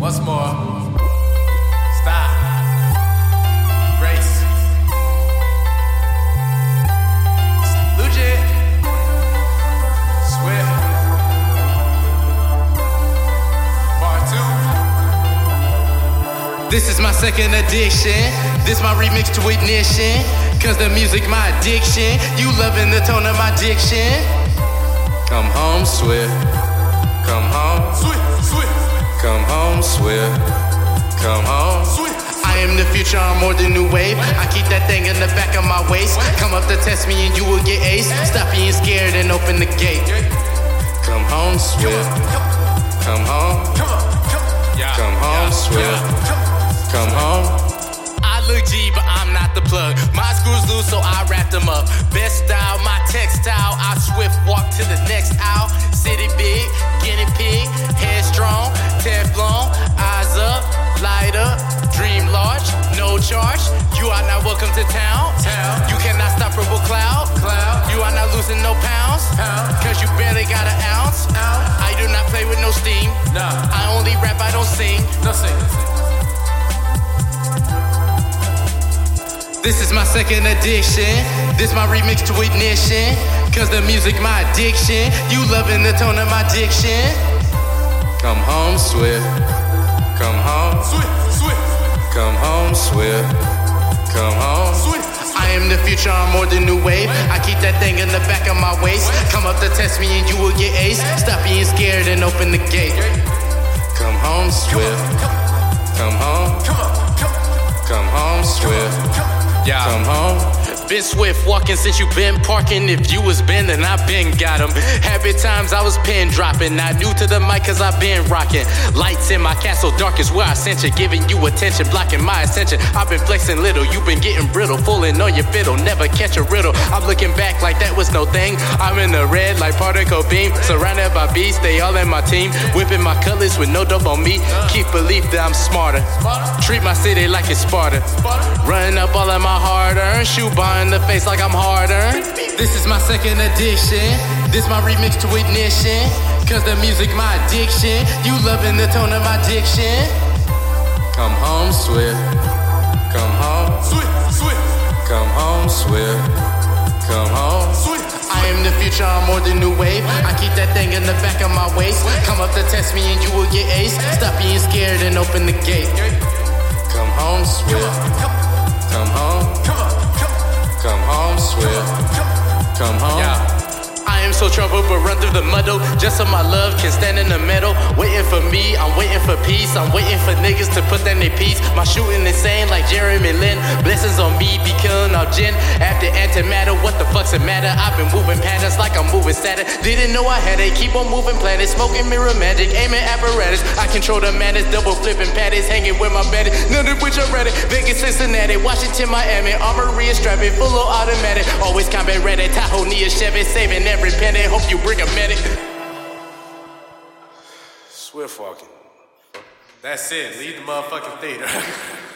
Once more. Stop. Race. Legit. Swift. Part two. This is my second addiction. This my remix to ignition. Cause the music my addiction. You loving the tone of my diction. Come home, Swift. Swift. Come home. Swift. I am the future, I'm more than new wave. I keep that thing in the back of my waist. Come up to test me and you will get ace. Stop being scared and open the gate. Come home, Swift. Come home. Come. Come. Yeah. Come home, Swift. Come. Come home. I look G, but I'm not the plug. My screws loose, so I wrap them up. Best style, my textile. I swift walk to the next aisle. Are not welcome to town. Town. You cannot stop Rebel Cloud. Cloud. You are not losing no pounds. Pound. Cause you barely got an ounce. Ounce. I do not play with no steam. Nah. I only rap, I don't sing. No sing. This is my second edition. This my remix to ignition. Cause the music my addiction. You loving the tone of my diction. Come home, Swift. Come home. Swift. Swift. Come home, Swift. Come home. Swift. I am the future, I'm more than new wave. I keep that thing in the back of my waist. Come up to test me and you will get ace. Stop being scared and open the gate. Come home, Swift. Come home. Come on. Come on. Come home, Swift. Yeah. Come home. Been swift walking since you been parking. If you was been, then I been got 'em. Happy times I was pin dropping. Not new to the mic cause I been rocking. Lights in my castle, dark is where I sent you. Giving you attention, blocking my attention. I've been flexing little, you been getting brittle. Fooling on your fiddle, never catch a riddle. I'm looking back like that was no thing. I'm in the red like particle beam. Surrounded by beasts, they all in my team. Whipping my cutlass with no dope on me. Keep belief that I'm smarter. Treat my city like it's Sparta. Running up all of my hard earned. Shoe in the face like I'm hard earned. This is my second edition. This my remix to ignition. Cause the music my addiction. You loving the tone of my diction. Come home, Swift. Come home. Swift. Swift. Come home, Swift. Come home. Swift. I am the future, I'm more than new wave. I keep that thing in the back of my waist. Come up to test me and you will get ace. Stop being scared and open the gate. Come home, Swift. Come home. Come on. Come home, Swift. Come home. Yeah. I am so troubled, but run through the muddle. Just so my love can stand in the middle. Waiting for me, I'm waiting for peace. I'm waiting for niggas to put that in peace. My shooting insane like Jeremy Lin. Blessings on me, be killing all gin. After antimatter, what the fuck's it matter? I've been moving patterns like I'm moving Saturn. Didn't know I had it. Keep on moving planets, smoking mirror magic, aiming apparatus. I control the madness, double flipping patties, hanging with my bandit. None of which are ready. Vegas, Cincinnati, Washington, Miami. Armory is strapping, full of automatic. Always combat ready. Tahoe, Nia, Chevy, saving every penny. Hope you bring a medic. Swift walking. That's it. Leave the motherfucking theater.